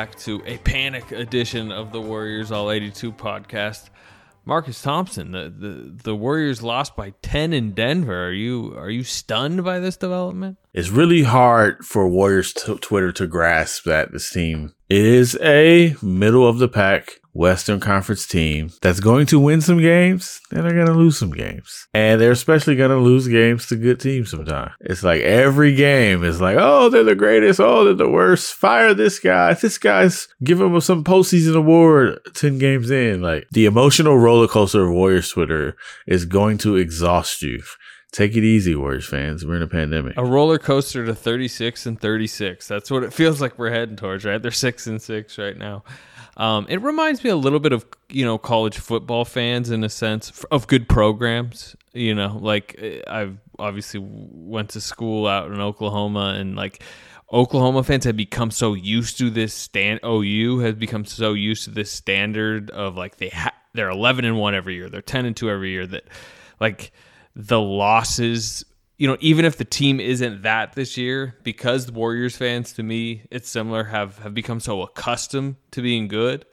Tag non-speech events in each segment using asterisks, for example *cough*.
Back to a panic edition of the Warriors All 82 podcast. Marcus Thompson, the, the, the Warriors lost by 10 in Denver. Are you are you stunned by this development? It's really hard for Warriors t- Twitter to grasp that this team is a middle of the pack Western Conference team that's going to win some games and they're going to lose some games. And they're especially going to lose games to good teams sometimes. It's like every game is like, oh, they're the greatest. Oh, they're the worst. Fire this guy. This guy's give him some postseason award 10 games in. Like the emotional roller coaster of Warriors Twitter is going to exhaust you. Take it easy, Warriors fans. We're in a pandemic. A roller coaster to 36 and 36. That's what it feels like we're heading towards, right? They're 6 and 6 right now. Um, it reminds me a little bit of, you know, college football fans in a sense of good programs. You know, like eh, I've obviously went to school out in Oklahoma and like Oklahoma fans have become so used to this stand. OU has become so used to this standard of like they ha- they're 11 and 1 every year. They're 10 and 2 every year that like the losses you know even if the team isn't that this year because the warriors fans to me it's similar have have become so accustomed to being good.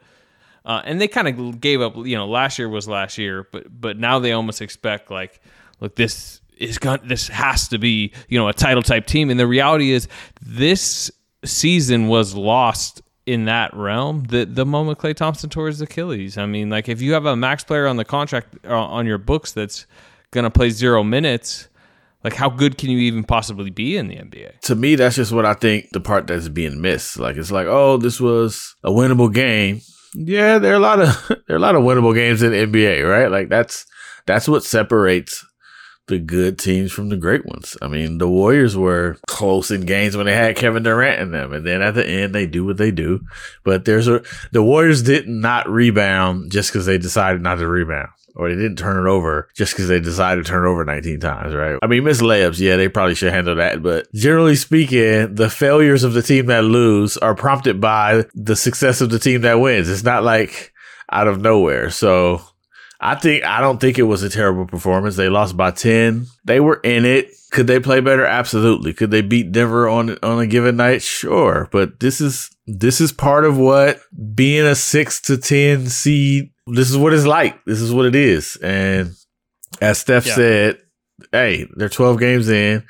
Uh, and they kind of gave up you know last year was last year but but now they almost expect like look this is going this has to be you know a title type team. And the reality is this season was lost in that realm the the moment Klay Thompson tore his Achilles. I mean like if you have a max player on the contract uh, on your books that's going to play zero minutes, like how good can you even possibly be in the NBA? to me, that's just what I think the part that's being missed. Like it's like, oh, this was a winnable game. Yeah, there are a lot of *laughs* there are a lot of winnable games in the NBA, right? Like that's that's what separates the good teams from the great ones. I mean, the Warriors were close in games when they had Kevin Durant in them, and then at the end they do what they do. But there's a the Warriors did not rebound just because they decided not to rebound. Or they didn't turn it over just because they decided to turn it over 19 times, right? I mean, miss layups, yeah, they probably should handle that. But generally speaking, the failures of the team that lose are prompted by the success of the team that wins. It's not like out of nowhere. So I think I don't think it was a terrible performance. They lost by 10. They were in it. Could they play better? Absolutely. Could they beat Denver on on a given night? Sure. But this is this is part of what being a 6 to 10 seed this is what it's like. This is what it is. And as Steph Yeah. said, hey, they're 12 games in.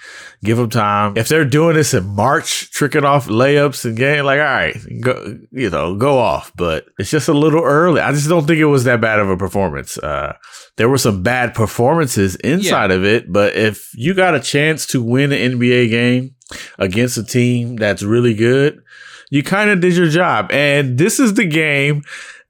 Give them time. If they're doing this in March, tricking off layups and game, like, all right, go, you know, go off. But it's just a little early. I just don't think it was that bad of a performance. Uh, there were some bad performances inside of it, but if you got a chance to win an NBA game against a team that's really good, you kind of did your job. And this is the game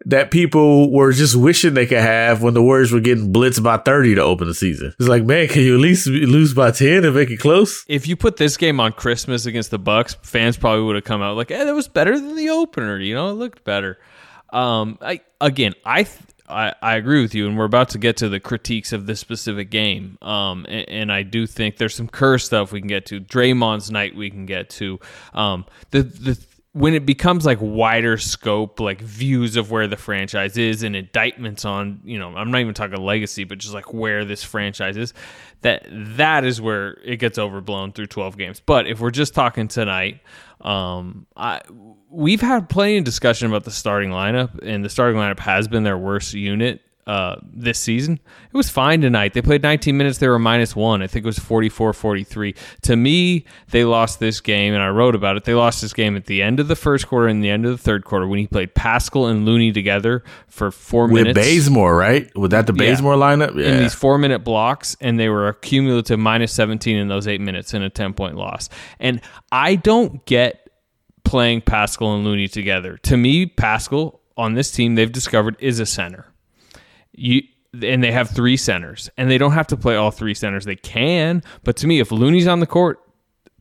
that people were just wishing they could have when the Warriors were getting blitzed by 30 to open the season. It's like, man, can you at least lose by 10 and make it close? If you put this game on Christmas against the Bucks, fans probably would have come out like, "Eh, that was better than the opener." You know, it looked better. Um, I again, I th- I, I agree with you, and we're about to get to the critiques of this specific game. Um, and, and I do think there's some Kerr stuff we can get to. Draymond's night we can get to. Um, the the when it becomes like wider scope, like views of where the franchise is and indictments on, you know, I'm not even talking legacy, but just like where this franchise is, that that is where it gets overblown through 12 games. But if we're just talking tonight, um, I we've had plenty of discussion about the starting lineup, and the starting lineup has been their worst unit uh, this season. It was fine tonight. They played 19 minutes. They were minus one. I think it was 44 43. To me, they lost this game, and I wrote about it. They lost this game at the end of the first quarter and the end of the third quarter when he played Paschall and Looney together for four With minutes. With Bazemore, right? Was that the Yeah. Lineup? Yeah. in these four minute blocks, and they were a cumulative minus 17 in those eight minutes in a 10 point loss. And I don't get playing Paschall and Looney together. To me, Paschall on this team, they've discovered is a center. You and they have three centers, and they don't have to play all three centers. They can, but to me, if Looney's on the court,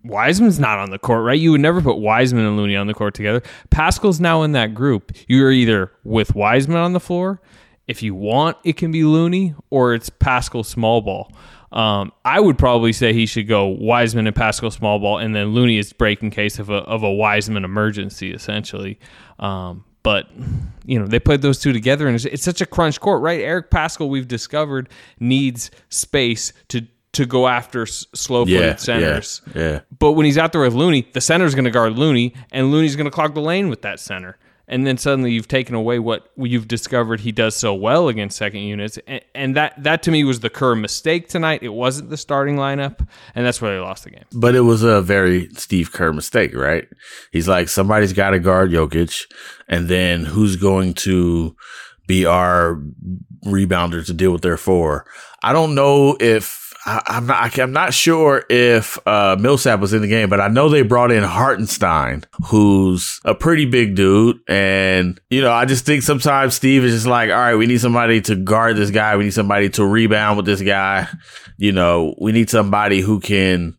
Wiseman's not on the court, right? You would never put Wiseman and Looney on the court together. Paschall's now in that group. You're either with Wiseman on the floor. If you want, it can be Looney or it's Paschall small ball. Um, I would probably say he should go Wiseman and Paschall small ball, and then Looney is break in case of a of a Wiseman emergency, essentially. Um, but you know they played those two together, and it's, it's such a crunch court, right? Eric Paschall, we've discovered, needs space to to go after slow footed yeah, centers. Yeah, yeah. But when he's out there with Looney, the center's going to guard Looney, and Looney's going to clog the lane with that center. And then suddenly you've taken away what you've discovered he does so well against second units, and, and that that to me was the Kerr mistake tonight. It wasn't the starting lineup, and that's where they lost the game. But it was a very Steve Kerr mistake, right? He's like, somebody's got to guard Jokic, and then who's going to be our rebounder to deal with their four? I don't know if I, I'm not. I'm not sure if uh, Millsap was in the game, but I know they brought in Hartenstein, who's a pretty big dude, and you know, I just think sometimes Steve is just like, all right, we need somebody to guard this guy, we need somebody to rebound with this guy, you know, we need somebody who can.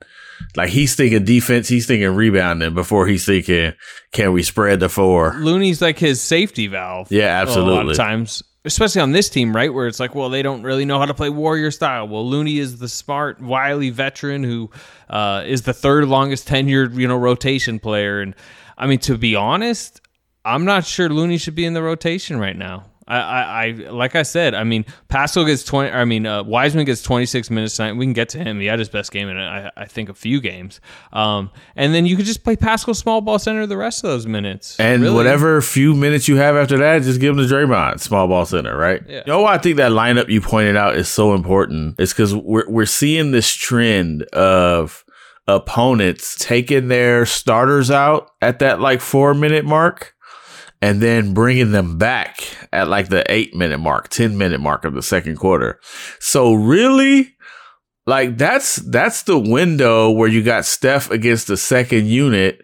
Like he's thinking defense, he's thinking rebounding before he's thinking, can we spread the four? Looney's like his safety valve. Yeah, A lot absolutely. of times, especially on this team, right, where it's like, well, they don't really know how to play warrior style. Well, Looney is the smart, wily veteran who uh, is the third longest tenured, you know, rotation player. And I mean, to be honest, I'm not sure Looney should be in the rotation right now. I, I, I like I said, I mean, Paschall gets twenty. I mean, uh, Wiseman gets twenty six minutes tonight. We can get to him. He had his best game in, I, I think, a few games. Um, and then you could just play Paschall small ball center the rest of those minutes. And Really. whatever few minutes you have after that, just give them to Draymond, small ball center, right? Yeah. You know why I think that lineup you pointed out is so important? It's because we're we're seeing this trend of opponents taking their starters out at that like four minute mark and then bringing them back at like the eight minute mark, 10 minute mark of the second quarter. So really, like that's that's the window where you got Steph against the second unit,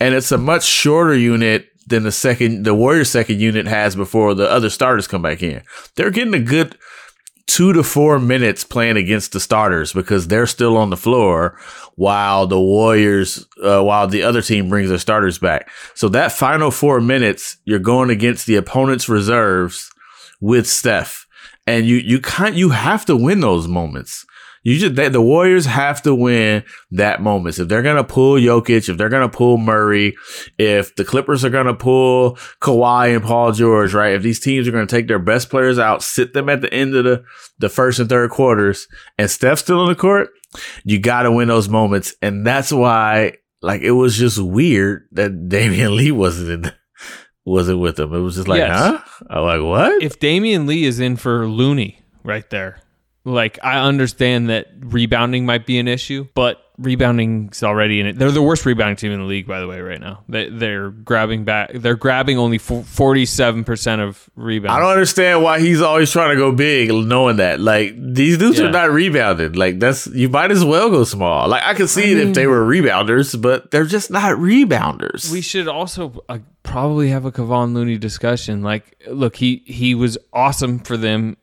and it's a much shorter unit than the second the Warriors second unit has before the other starters come back in. They're getting a good two to four minutes playing against the starters because they're still on the floor while the Warriors, uh, while the other team brings their starters back. So that final four minutes, you're going against the opponent's reserves with Steph, and you you can't you have to win those moments. You just they, the Warriors have to win that moments. If they're gonna pull Jokic, if they're gonna pull Murray, if the Clippers are gonna pull Kawhi and Paul George, right? If these teams are gonna take their best players out, sit them at the end of the the first and third quarters, and Steph's still on the court, you gotta win those moments, and that's why like it was just weird that Damian Lee wasn't in. Wasn't with them. It was just like, Yes. huh? I'm like, what? if Damian Lee is in for Looney right there, like I understand that rebounding might be an issue, but rebounding's already in it. They're the worst rebounding team in the league, by the way, right now. They, they're grabbing back. They're grabbing only forty-seven percent of rebounds. I don't understand why he's always trying to go big, knowing that like these dudes Yeah. are not rebounding. Like that's you might as well go small. Like I could see it if they were rebounders, but they're just not rebounders. We should also uh, probably have a Kevon Looney discussion. Like, look, he he was awesome for them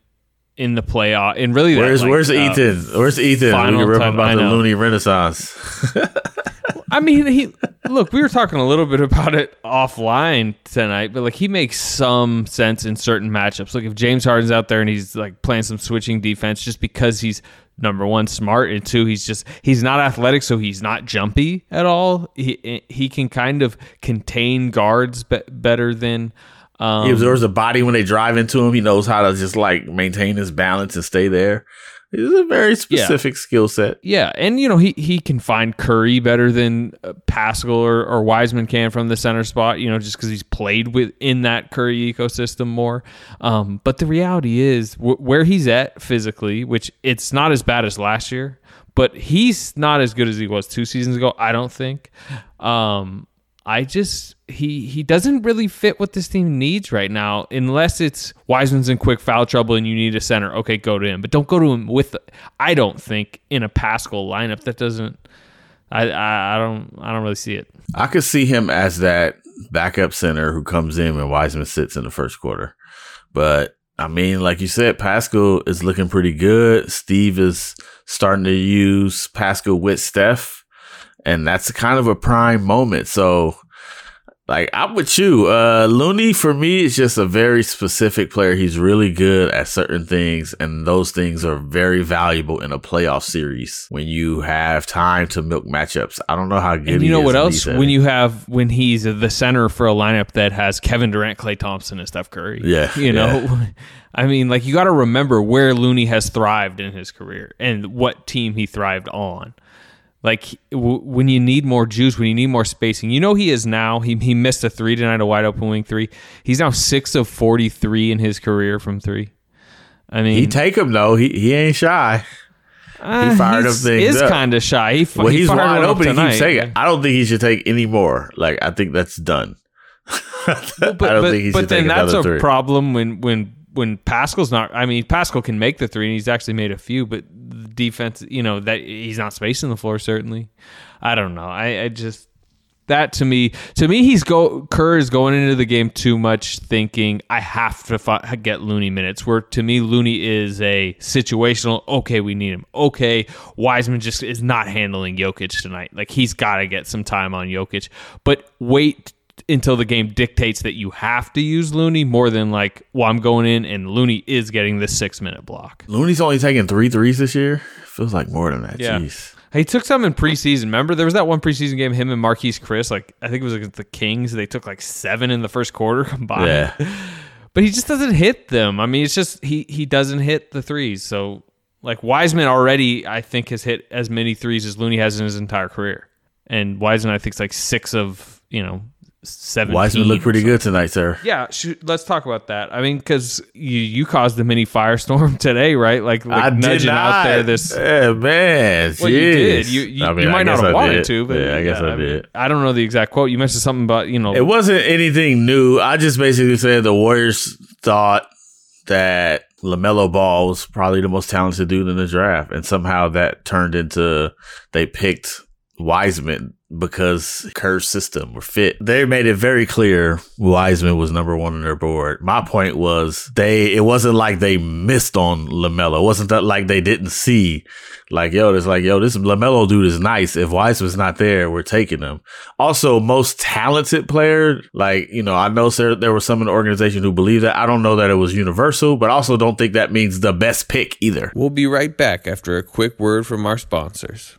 in the playoff. And really, that, where's like, where's uh, Ethan? Where's Ethan? We final can rip time- about I the. Looney Renaissance. *laughs* I mean, he look, we were talking a little bit about it offline tonight, but like he makes some sense in certain matchups. Like if James Harden's out there and he's like playing some switching defense just because he's number one smart and two he's just he's not athletic so he's not jumpy at all he he can kind of contain guards be- better than um, he absorbs the body when they drive into him. He knows how to just like maintain his balance and stay there. It's a very specific skill set. Yeah, and you know he he can find Curry better than uh, Paschall or, or Wiseman can from the center spot. You know, just because he's played with in that Curry ecosystem more. Um, but the reality is w- where he's at physically, which it's not as bad as last year, but he's not as good as he was two seasons ago. I don't think. Um, I just he he doesn't really fit what this team needs right now, unless it's Wiseman's in quick foul trouble and you need a center. Okay, go to him, but don't go to him with. I don't think in a Paschall lineup that doesn't. I, I I don't I don't really see it. I could see him as that backup center who comes in when Wiseman sits in the first quarter, but I mean, like you said, Paschall is looking pretty good. Steve is starting to use Paschall with Steph and that's kind of a prime moment. So, like, I'm with you. Uh, Looney for me is just a very specific player. He's really good at certain things, and those things are very valuable in a playoff series when you have time to milk matchups. I don't know how good. And you know what else? When you have when he's the center for a lineup that has Kevin Durant, Klay Thompson, and Steph Curry. Yeah, *laughs* you know. *laughs* I mean, like you got to remember where Looney has thrived in his career and what team he thrived on. Like w- when you need more juice, when you need more spacing, you know he is now. He he missed a three tonight, a wide open wing three. He's now six of forty three in his career from three. I mean, he take him though. He he ain't shy. uh, fired he's- up things Is kind of shy. He, When he he's fired wide open, he keeps taking. I don't think he should take any more. Like I think that's done. *laughs* but, I don't but, think he but should then take that's a three. problem when when when Paschall's not. I mean, Paschall can make the three, and he's actually made a few. But defense, you know, that he's not spacing the floor. Certainly, I don't know. I, I just that to me, to me, he's go Kerr is going into the game too much, thinking I have to fi- get Looney minutes. Where to me, Looney is a situational. Okay, we need him. Okay, Wiseman just is not handling Jokic tonight. Like he's got to get some time on Jokic, but wait until the game dictates that you have to use Looney more than like, well, I'm going in and Looney is getting this six minute block. Looney's only taking three threes this year. Feels like more than that. Yeah. Jeez. He took some in preseason. Remember, there was that one preseason game, him and Marquese Chriss. Like, I think it was against the Kings. They took like seven in the first quarter *laughs* combined. Yeah. *laughs* But he just doesn't hit them. I mean, it's just he he doesn't hit the threes. So, like Wiseman already, I think has hit as many threes as Looney has in his entire career. And Wiseman, I think, is like six of you know seven. Wiseman looked pretty good tonight, sir. Yeah, shoot, let's talk about that. I mean, because you you caused a mini firestorm *laughs* today, right? Like, like I nudging out there this. Yeah, man. Well, you did. You you, I mean, you might not have I wanted did. to, but yeah, I guess I mean, did. I don't know the exact quote. You mentioned something about you know. It wasn't anything new. I just basically said the Warriors thought that LaMelo Ball was probably the most talented dude in the draft. And somehow that turned into they picked Wiseman because Kerr's system were fit. They made it very clear Wiseman was number one on their board. My point was they it wasn't like they missed on LaMelo. It wasn't that like they didn't see like, yo, it's like, yo, this LaMelo dude is nice. If Wiseman's not there, we're taking him. Also, most talented player, like, you know, I know there, there were some in the organization who believe that. I don't know that it was universal, but also don't think that means the best pick either. We'll be right back after a quick word from our sponsors.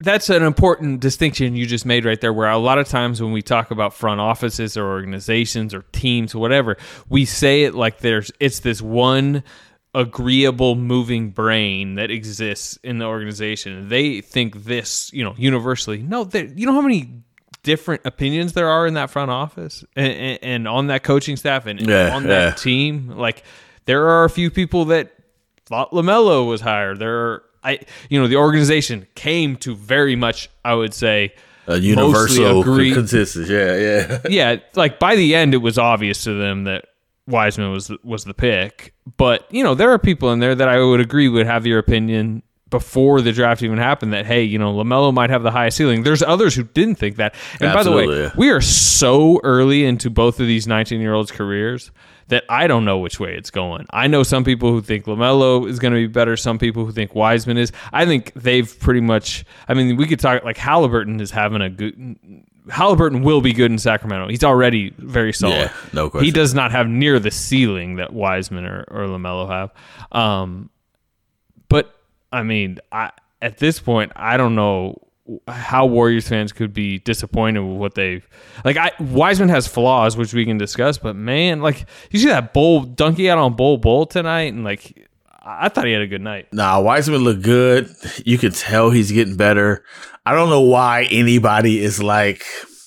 That's an important distinction you just made right there where a lot of times when we talk about front offices or organizations or teams or whatever we say it like there's it's this one agreeable moving brain that exists in the organization they think this you know universally no you know how many different opinions there are in that front office and, and, and on that coaching staff and Yeah, on yeah. that team like there are a few people that thought Lamelo was hired. There, are, I, you know, the organization came to very much, I would say, a universal agree- consensus. Yeah, yeah. *laughs* yeah, like by the end, it was obvious to them that Wiseman was was the pick. But you know, there are people in there that I would agree would have your opinion before the draft even happened. That hey, you know, Lamelo might have the highest ceiling. There's others who didn't think that. And by the way, we are so early into both of these 19 year olds' careers that I don't know which way it's going. I know some people who think Lamelo is going to be better. Some people who think Wiseman is. I think they've pretty much. I mean, we could talk like Halliburton is having a good. Halliburton will be good in Sacramento. He's already very solid. Yeah, no He does not have near the ceiling that Wiseman or, or Lamelo have. Um, but I mean, I, at this point, I don't know how Warriors fans could be disappointed with what they like. I Wiseman has flaws, which we can discuss, but man, like you see that bowl donkey out on Bol Bol tonight, and like I I thought he had a good night. Nah, Wiseman looked good. You could tell he's getting better. I don't know why anybody is like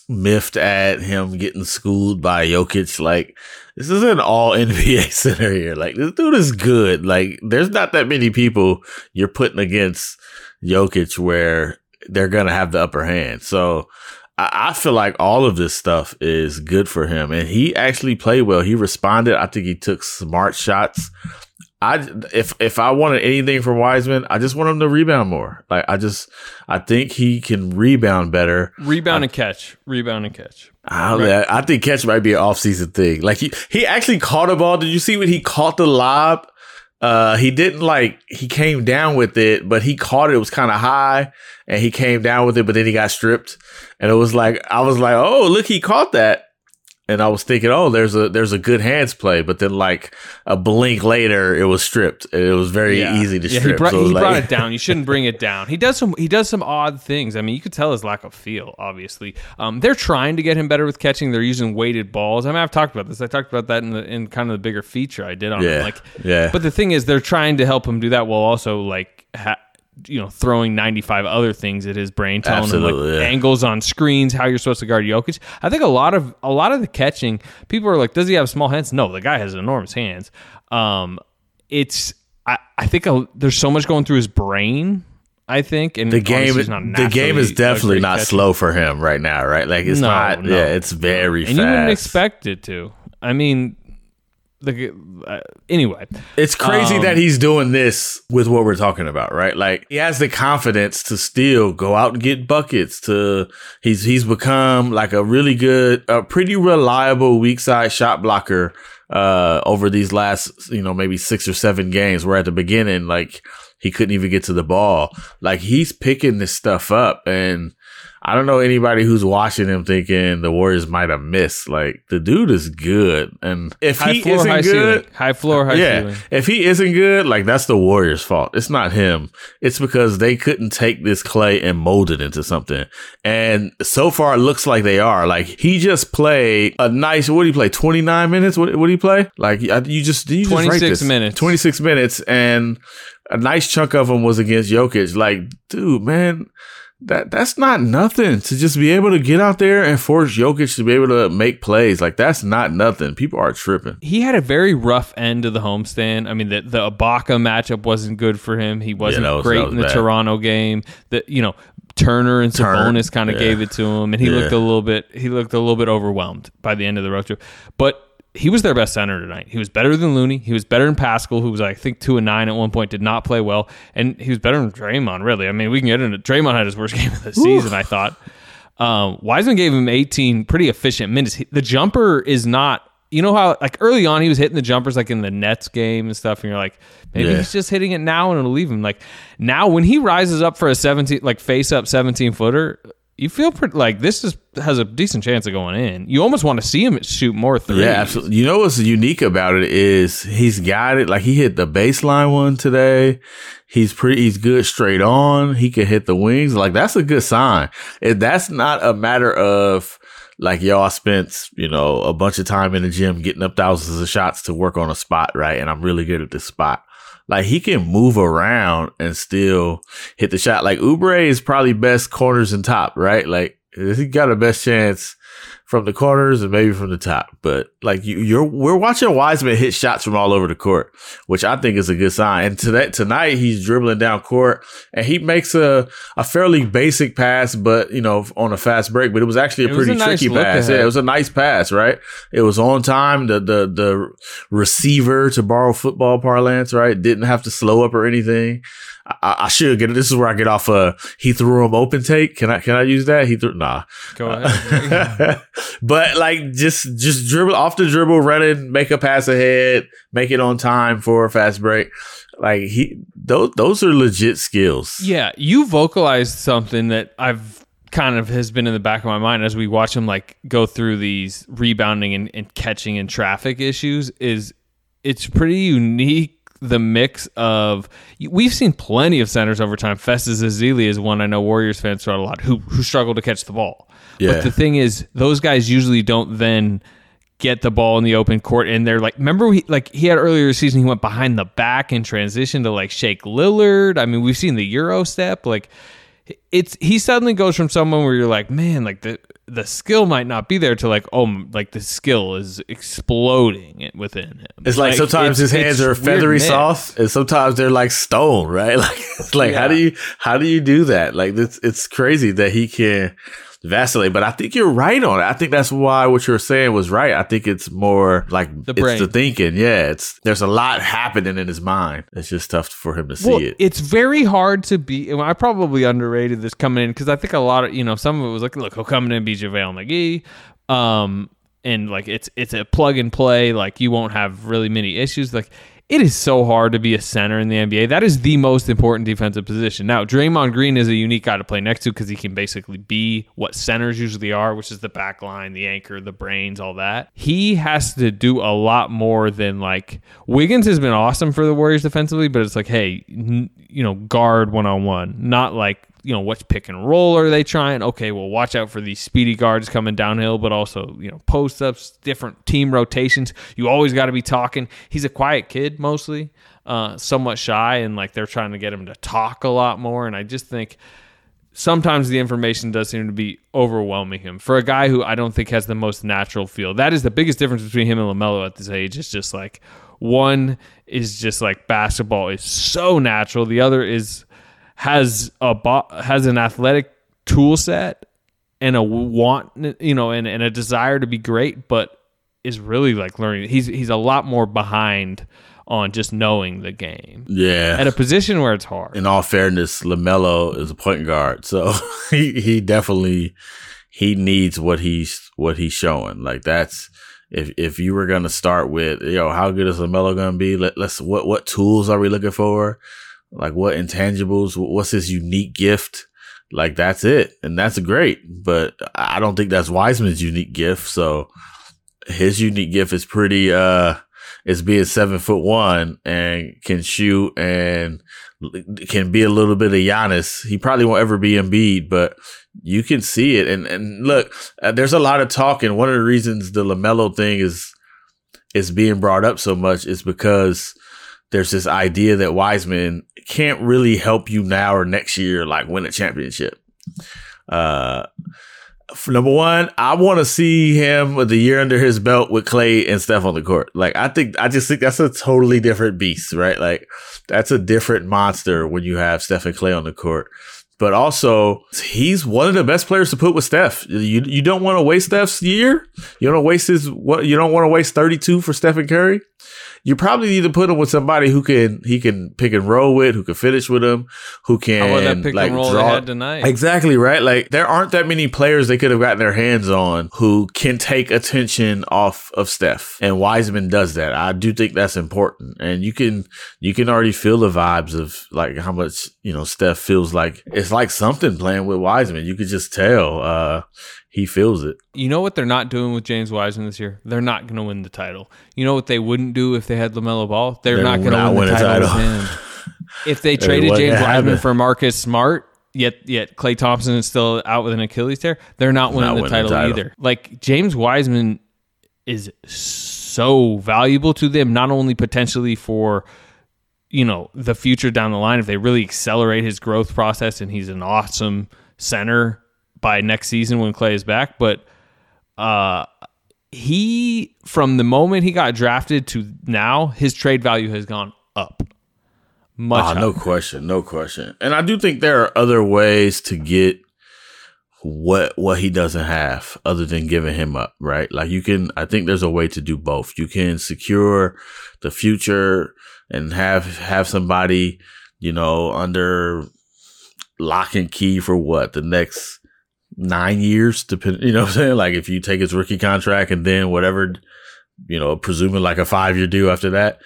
miffed at him getting schooled by Jokic. Like, this is an all *laughs* NBA center here. Like, this dude is good. Like, there's not that many people you're putting against Jokic where they're going to have the upper hand. So, I I feel like all of this stuff is good for him. And he actually played well. He responded. I think he took smart shots. I if if I wanted anything from Wiseman, I just want him to rebound more. Like I just I think he can rebound better. Rebound and catch, rebound and catch. I, don't know. I think catch might be an offseason thing. Like he he actually caught a ball. Did you see when he caught the lob? Uh, he didn't like he came down with it, but he caught it. It was kind of high, and he came down with it, but then he got stripped, and it was like I was like, oh look, he caught that. And I was thinking, oh, there's a there's a good hands play, but then like a blink later, it was stripped. It was very easy to yeah, strip. He, brought, So it he like- brought it down. You shouldn't bring it down. He does some. He does some odd things. I mean, you could tell his lack of feel. Obviously, um, they're trying to get him better with catching. They're using weighted balls. I mean, I've talked about this. I talked about that in the in kind of the bigger feature I did on Yeah, him. Like, yeah. But the thing is, they're trying to help him do that while also like. Ha- you know, throwing 95 other things at his brain, telling him like yeah. angles on screens, how you're supposed to guard Jokic. I think a lot of a lot of the catching, people are like, does he have small hands? No, the guy has enormous hands. Um, it's I, I think a, there's so much going through his brain. I think, and the game the game is definitely not catcher. slow for him right now, right? Like it's No, not. no. Yeah, it's very and fast. you wouldn't expect it to. I mean, the uh, anyway. It's crazy Um, that he's doing this with what we're talking about, right? Like he has the confidence to still go out and get buckets. To he's he's become like a really good, a pretty reliable weak side shot blocker uh over these last you know maybe six or seven games. Where at the beginning, like he couldn't even get to the ball. Like he's picking this stuff up and. I don't know anybody who's watching him thinking the Warriors might have missed. Like the dude is good, and if High he floor, isn't high good, ceiling. High floor, high yeah, ceiling. if he isn't good, like that's the Warriors' fault. It's not him. It's because they couldn't take this clay and mold it into something. And so far, it looks like they are. Like he just played a nice. What did he play? Twenty nine minutes. What what did he play? Like you just you 26 this. minutes. Twenty six minutes, and a nice chunk of them was against Jokic. Like, dude, man. That that's not nothing to just be able to get out there and force Jokic to be able to make plays. Like that's not nothing. People are tripping. he had a very rough end to the homestand. I mean, the the Ibaka matchup wasn't good for him. He wasn't that was- great was in the bad. Toronto game. The you know Turner and Sabonis kind of yeah. gave it to him, and he Yeah. looked a little bit he looked a little bit overwhelmed by the end of the road trip. But he was their best center tonight. He was better than Looney. He was better than Paschall, who was I think two and nine at one point, did not play well, and he was better than Draymond. Really, I mean, we can get into Draymond had his worst game of the season. I thought. Um, Wiseman gave him 18 pretty efficient minutes. He- The jumper is not, you know how like early on he was hitting the jumpers like in the Nets game and stuff, and you're like, maybe Yeah. he's just hitting it now and it'll leave him. Like now when he rises up for a 17 like face up 17 footer, you feel pretty like this is has a decent chance of going in. You almost want to see him shoot more threes. Yeah, absolutely. You know what's unique about it is he's got it. Like he hit the baseline one today. He's pretty. He's good straight on. He can hit the wings. Like that's a good sign. If that's not a matter of like y'all spent you know a bunch of time in the gym getting up thousands of shots to work on a spot, right? And I'm really good at this spot. Like he can move around and still hit the shot. Like Oubre is probably best corners and top, right? Like he got the best chance from the corners and maybe from the top. But like you, you're we're watching Wiseman hit shots from all over the court, which I think is a good sign. And today tonight he's dribbling down court and he makes a a fairly basic pass, but you know on a fast break. But it was actually a It pretty a tricky look pass. Yeah, it was a nice pass, right? It was on time. The the the receiver to borrow football parlance, right? Didn't have to slow up or anything. I, I should get it. This is where I get off. Uh, he threw him open take. Can I can I use that? He threw nah. Go ahead. *laughs* *laughs* but like just just dribble off the dribble, running, make a pass ahead, make it on time for a fast break. Like he those those are legit skills. Yeah, you vocalized something that I've kind of has been in the back of my mind as we watch him like go through these rebounding and, and catching and traffic issues is it's pretty unique the mix of we've seen plenty of centers over time. Festus Ezeli is one I know Warriors fans throw out a lot who who struggle to catch the ball. Yeah. But the thing is, those guys usually don't then get the ball in the open court and they're like remember he like he had earlier season he went behind the back in transition to like Shake Lillard. I mean, we've seen the Euro step like it's he suddenly goes from someone where you're like, man, like the the skill might not be there to like, oh, like the skill is exploding within him. It's like, sometimes it's- his hands are feathery soft, and sometimes they're like stone, right? *laughs* Like it's like how do you how do you do that? Like it's it's crazy that he can vacillate. But I think you're right on it. I think that's why what you're saying was right. I think it's more like The it's brain. the thinking. Yeah, it's there's a lot happening in his mind. It's just tough for him to see it. it's very hard to be. well, I probably underrated this coming in because I think a lot of you know some of it was like, look, he'll come in and be JaVale McGee, um, and like it's it's a plug and play. Like you won't have really many issues. Like it is so hard to be a center in the NBA. That is the most important defensive position. Now, Draymond Green is a unique guy to play next to because he can basically be what centers usually are, which is the back line, the anchor, the brains, all that. He has to do a lot more than like Wiggins has been awesome for the Warriors defensively, but it's like, hey, n- you know, guard one on one, not like you know what's pick and roll are they trying okay well watch out for these speedy guards coming downhill but also you know post ups different team rotations you always got to be talking he's a quiet kid mostly uh somewhat shy and like they're trying to get him to talk a lot more and i just think sometimes the information does seem to be overwhelming him for a guy who I don't think has the most natural feel. That is the biggest difference between him and LaMelo at this age. It's just like one is just like basketball is so natural. The other is has a bo- has an athletic tool set and a want, you know, and, and a desire to be great, but is really like learning. He's he's a lot more behind on just knowing the game yeah. at a position where it's hard. in all fairness, Lamelo is a point guard, so *laughs* he he definitely he needs what he's what he's showing. Like that's if if you were gonna start with, you know how good is Lamelo gonna be? Let, let's what what tools are we looking for? Like what intangibles? What's his unique gift? Like that's it, and that's great. But I don't think that's Wiseman's unique gift. So his unique gift is pretty uh is being seven foot one and can shoot and can be a little bit of Giannis. He probably won't ever be Embiid, but you can see it. And and look, uh, there's a lot of talk, and one of the reasons the Lamelo thing is is being brought up so much is because there's this idea that Wiseman can't really help you now or next year, like win a championship. Uh, number one, I want to see him with the year under his belt with Klay and Steph on the court. Like, I think, I just think that's a totally different beast, right? Like, that's a different monster when you have Steph and Klay on the court. But also, he's one of the best players to put with Steph. You you don't want to waste Steph's year. You don't waste his what. You don't want to waste thirty two for Stephen Curry. You probably need to put him with somebody who can he can pick and roll with, who can finish with him, who can How that pick like and roll draw. tonight? Exactly right. Like there aren't that many players they could have gotten their hands on who can take attention off of Steph, and Wiseman does that. I do think that's important, and you can you can already feel the vibes of like how much you know Steph feels like it's like something playing with Wiseman. You could just tell uh, he feels it. You know what they're not doing with James Wiseman this year? They're not going to win the title. You know what they wouldn't do if they had LaMelo Ball? They're, They're not going to win, the title, title. with him. *laughs* If they traded James Wiseman for Marcus Smart, yet yet Klay Thompson is still out with an Achilles tear, they're not winning Not the winning the title, title. either. Like James Wiseman is so valuable to them, not only potentially for you know the future down the line if they really accelerate his growth process and he's an awesome center by next season when Klay is back, but uh, he from the moment he got drafted to now, his trade value has gone up. Much Ah, no question, no question. And I do think there are other ways to get what what he doesn't have other than giving him up, right? Like you can I think there's a way to do both. You can secure the future and have have somebody, you know, under lock and key for what? The next 9 years depending, you know I'm saying? Like if you take his rookie contract and then whatever you know, presuming like a 5 year deal after that,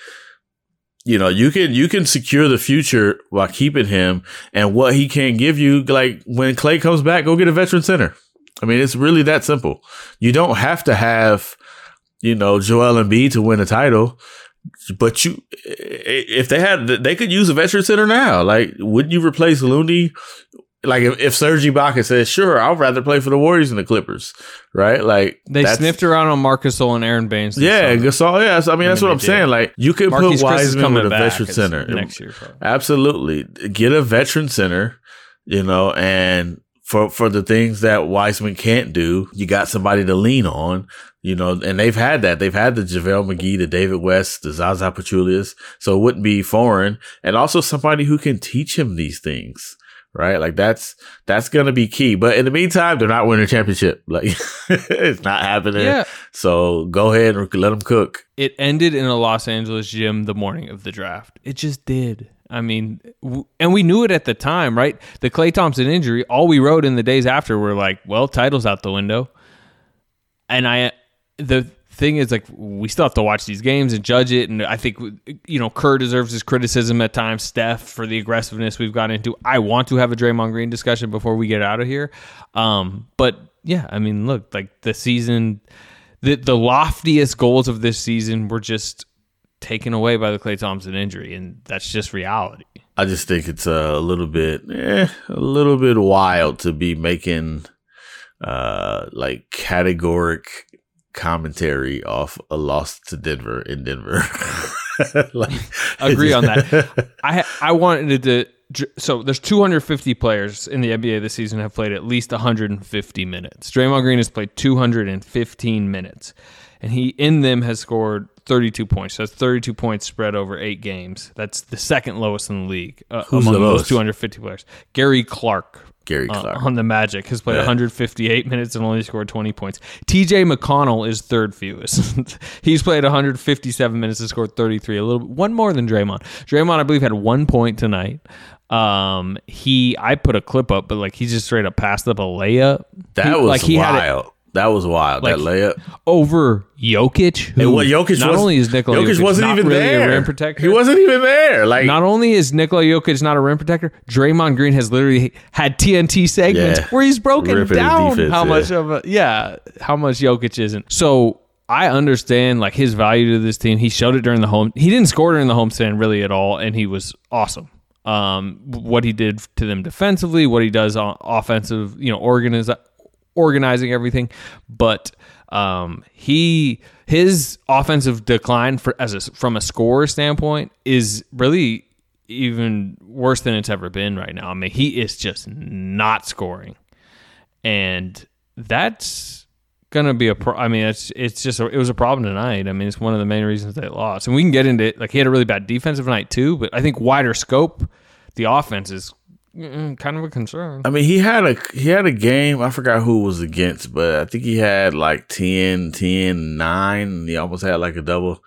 you know, you can you can secure the future while keeping him and what he can give you. Like when Klay comes back, go get a veteran center. I mean, it's really that simple. You don't have to have, you know, Joel Embiid to win a title, but you, if they had, they could use a veteran center now. Like, wouldn't you replace Looney? Like if, if Serge Ibaka says, "Sure, I'd rather play for the Warriors than the Clippers," right? Like They sniffed around on Marcus Gasol and Aron Baynes. Yeah, summer. Gasol. Yeah, so, I mean that's what I'm they saying. Like you could Marquise put Wiseman with a veteran center next year. Probably. Absolutely. Get a veteran center, you know, and for for the things that Wiseman can't do, you got somebody to lean on, you know, and they've had that. They've had the JaVale McGee, the David West, the Zaza Pachulias. So it wouldn't be foreign. And also somebody who can teach him these things. Right? Like that's that's gonna be key. But in the meantime, they're not winning a championship. *laughs* Like it's not happening. Yeah. So go ahead and let them cook. it ended in a Los Angeles gym the morning of the draft. It just did. I mean, w- and we knew it at the time, right? The Klay Thompson injury, all we wrote in the days after were like, well, title's out the window. And I, the thing is, like, we still have to watch these games and judge it. And I think, you know, Kerr deserves his criticism at times, Steph for the aggressiveness we've gotten into. I want to have a Draymond Green discussion before we get out of here. Um, but yeah, I mean, look, like the season, the, the loftiest goals of this season were just taken away by the Klay Thompson injury, and that's just reality. I just think it's a little bit, eh, a little bit wild to be making, uh, like categoric commentary off a loss to Denver in Denver. *laughs* like, *laughs* Agree on that. *laughs* I I wanted to. So there's 250 players in the NBA this season have played at least 150 minutes. Draymond Green has played 215 minutes, and he in them has scored 32 points. So that's 32 points spread over eight games. That's the second lowest in the league uh, among those 250 players. Gary Clark Gary uh, Clark. on the Magic has played Yeah. 158 minutes and only scored 20 points. TJ McConnell is third fewest. *laughs* He's played 157 minutes and scored 33, a little one more than Draymond. Draymond, I believe, had one point tonight. Um, he I put a clip up, but like he just straight up passed up a layup. that He- was like he had it wild. That was wild. that layup. over Jokic. Who And what Jokic not was, only is Nikola Jokic, Jokic, wasn't not even really there. a rim protector. He wasn't even there. Like Not only is Nikola Jokic not a rim protector, Draymond Green has literally had TNT segments Yeah. where he's broken Ripping down defense, how yeah. much of a yeah, how much Jokic isn't. So I understand like his value to this team. He showed it during the home. He didn't score during the homestand really at all, and he was awesome. Um, what he did to them defensively, what he does on offensive, you know, organize, organizing everything, but um, he his offensive decline for as a, from a scorer standpoint is really even worse than it's ever been right now. I mean, he is just not scoring, and that's gonna be a pro. I mean, it's it's just a, it was a problem tonight. I mean, it's one of the main reasons they lost, and we can get into it. Like he had a really bad defensive night too, but I think wider scope, the offense is mm, kind of a concern. I mean, he had a he had a game. I forgot who was against, but I think he had like 10, 10, 9. And he almost had like a double,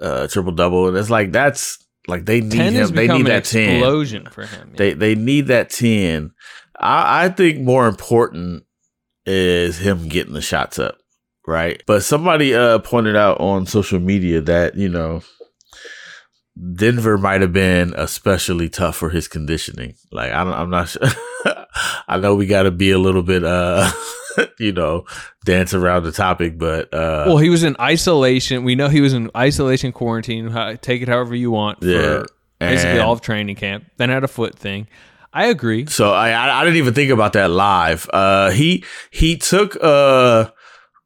uh, triple double. And it's like that's like they need him. They need that ten. explosion for him. They they need that ten. I, I think more important is him getting the shots up, right? But somebody uh pointed out on social media that you know Denver might have been especially tough for his conditioning. Like I don't, I'm not sure. *laughs* I know we got to be a little bit uh *laughs* you know dance around the topic, but uh Well, he was in isolation. We know he was in isolation quarantine. Take it however you want. Yeah. Basically all of training camp. Then had a foot thing. I agree. So I, I I didn't even think about that live. Uh, he he took a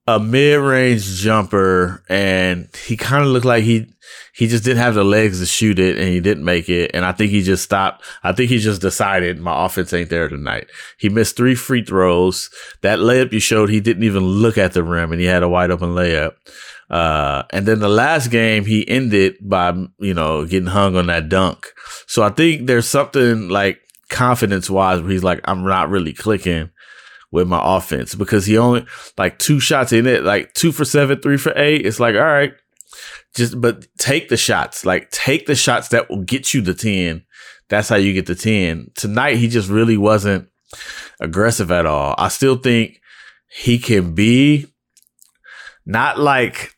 a mid range jumper and he kind of looked like he he just didn't have the legs to shoot it and he didn't make it. And I think he just stopped. I think he just decided my offense ain't there tonight. He missed three free throws. That layup you showed, he didn't even look at the rim and he had a wide open layup. Uh, and then the last game he ended by, you know, getting hung on that dunk. So I think there's something like confidence wise where he's like, I'm not really clicking with my offense because he only like two shots in it, like two for seven, three for eight. It's like, all right, just, but take the shots, like take the shots that will get you the 10. That's how you get the 10. Tonight, he just really wasn't aggressive at all. I still think he can be not like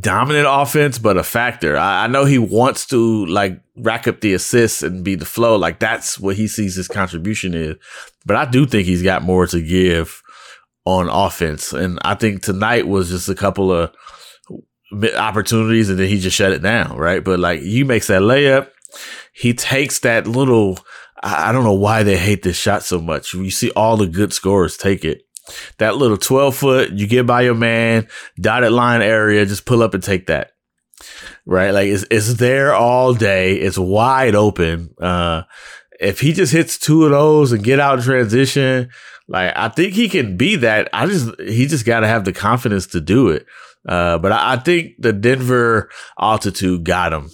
dominant offense, but a factor. I, I, know he wants to like rack up the assists and be the flow. Like that's what he sees his contribution is. But I do think he's got more to give on offense. And I think tonight was just a couple of opportunities and then he just shut it down. Right. But like he makes that layup. He takes that little, I don't know why they hate this shot so much. You see all the good scorers take it that little 12 foot, you get by your man, dotted line area, just pull up and take that. Right? Like it's, it's there all day. It's wide open. Uh, if he just hits two of those and get out in transition, like I think he can be that. I just, he just got to have the confidence to do it. Uh, but I, I think the Denver altitude got him.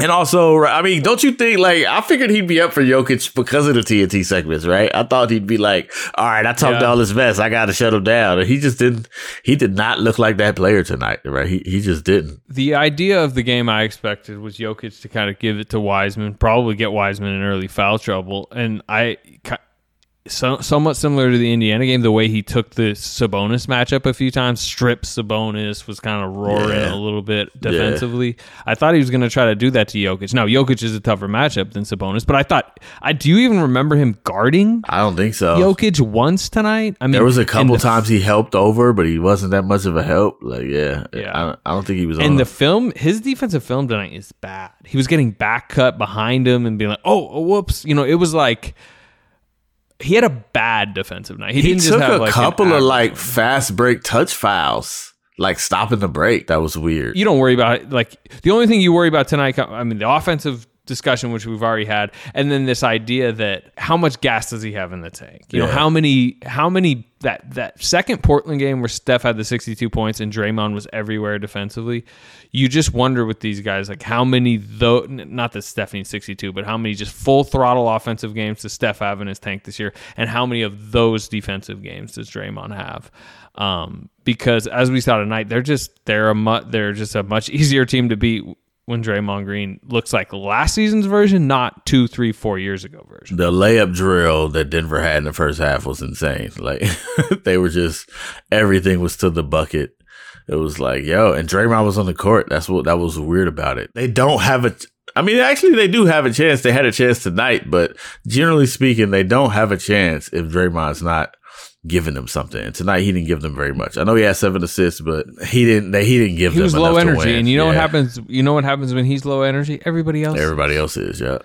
And also, I mean, don't you think like I figured he'd be up for Jokic because of the TNT segments, right? I thought he'd be like, "All right, I talked Yeah. all this mess, I got to shut him down." And he just didn't. He did not look like that player tonight, right? He he just didn't. The idea of the game I expected was Jokic to kind of give it to Wiseman, probably get Wiseman in early foul trouble, and I so, somewhat similar to the Indiana game, the way he took the Sabonis matchup a few times, stripped Sabonis, was kind of roaring Yeah. a little bit defensively. I thought he was going to try to do that to Jokic. Now Jokic is a tougher matchup than Sabonis, but I thought I do you even remember him guarding I don't think so. Jokic once tonight? I mean, there was a in couple the times he helped over, but he wasn't that much of a help. Like, yeah, Yeah. I, don't, I don't think he was on. And the film, his defensive film tonight is bad. He was getting back cut behind him and being like, "Oh, oh, whoops!" You know, it was like he had a bad defensive night. He, he didn't took just have a like couple of like fast break touch fouls, like stopping the break. That was weird. You don't worry about it. Like the only thing you worry about tonight, I mean, the offensive discussion which we've already had, and then this idea that how much gas does he have in the tank? You know, how many, how many that that second Portland game where Steph had the sixty-two points and Draymond was everywhere defensively. You just wonder with these guys, like how many though, not that Steph needs sixty-two, but how many just full throttle offensive games does Steph have in his tank this year, and how many of those defensive games does Draymond have? Um, because as we saw tonight, they're just they're a mu- they're just a much *laughs* easier team to beat when Draymond Green looks like last season's version, not two, three, four years ago version. the layup drill that Denver had in the first half was insane. *laughs* Like they were just everything was to the bucket. It was like, yo, and Draymond was on the court. That's what that was weird about it. They don't have a I mean, actually they do have a chance. They had a chance tonight, but generally speaking, they don't have a chance if Draymond's not giving them something. And tonight he didn't give them very much. I know he had seven assists, but he didn't they, he didn't give He them was low energy, and you know what happens. You know what happens when he's low energy. Everybody else, Everybody else is, yeah.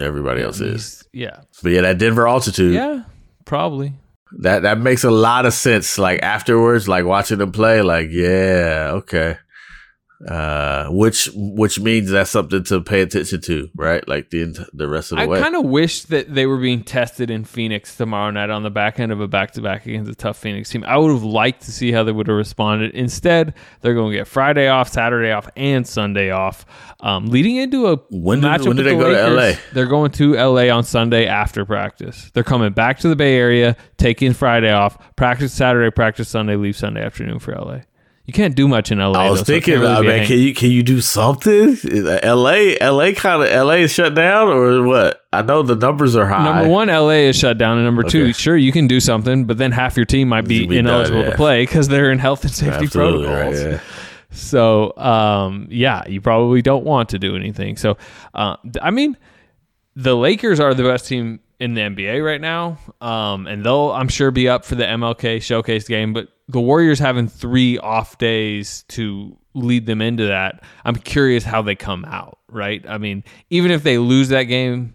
Everybody else is. yeah, But yeah, that Denver altitude. yeah, probably. That that makes a lot of sense. Like afterwards, like watching them play, like yeah, okay. Uh, which which means that's something to pay attention to, right? Like the the rest of the I way. I kind of wish that they were being tested in Phoenix tomorrow night on the back end of a back to back against a tough Phoenix team. I would have liked to see how they would have responded. Instead, they're going to get Friday off, Saturday off, and Sunday off, um, leading into a When do- matchup when do they the go to LA? They're going to LA on Sunday after practice. They're coming back to the Bay Area, taking Friday off, practice Saturday, practice Sunday, leave Sunday afternoon for LA. You can't do much in LA. I was though, so it thinking, can't really uh, be a man, can you can you do something? L.A. L.A. kind of L.A. is shut down or what? I know the numbers are high. Number one, LA is shut down, and number two, sure you can do something, but then half your team might be ineligible done, to play because they're in health and safety Absolutely, protocols. right, yeah. So, um, yeah, you probably don't want to do anything. So, uh, I mean, the Lakers are the best team in the NBA right now, um, and they'll I'm sure be up for the MLK Showcase game. But the Warriors having three off days to lead them into that, I'm curious how they come out. Right? I mean, even if they lose that game,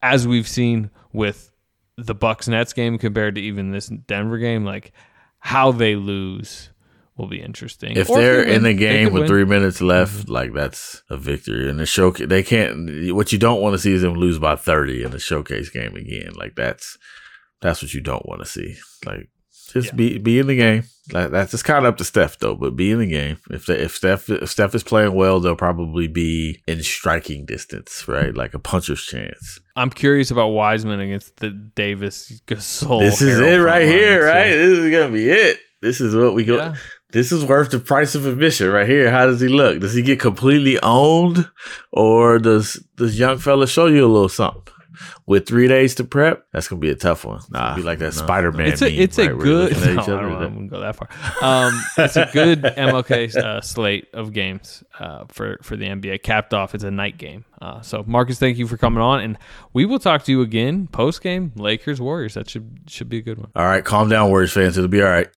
as we've seen with the Bucks Nets game compared to even this Denver game, like how they lose will be interesting. If Or they're they in the game with win. three minutes mhm. left, like that's a victory. And the show they can't. What you don't want to see is them lose by thirty in the showcase game again. Like that's that's what you don't want to see. Like just Yeah. be be in the game. Like that's just kind of up to Steph though. But be in the game. If they, if Steph if Steph is playing well, they'll probably be in striking distance, right? Like a puncher's chance. I'm curious about Wiseman against the Davis Gasol. this is Harrell it right here, right? This is gonna be it. This is what we go. Yeah. This is worth the price of admission right here. How does he look? Does he get completely owned, or does this young fella show you a little something? With three days to prep, that's gonna be a tough one. Nah, be like that Spider Man. It's a it's a good. At *laughs* No, each I other. don't want to go that far. Um, it's a good *laughs* MLK uh, slate of games uh, for for the NBA. Capped off, it's a night game. Uh, so Marcus, thank you for coming on, and we will talk to you again post game. Lakers Warriors. That should should be a good one. All right, calm down, Warriors fans. It'll be all right.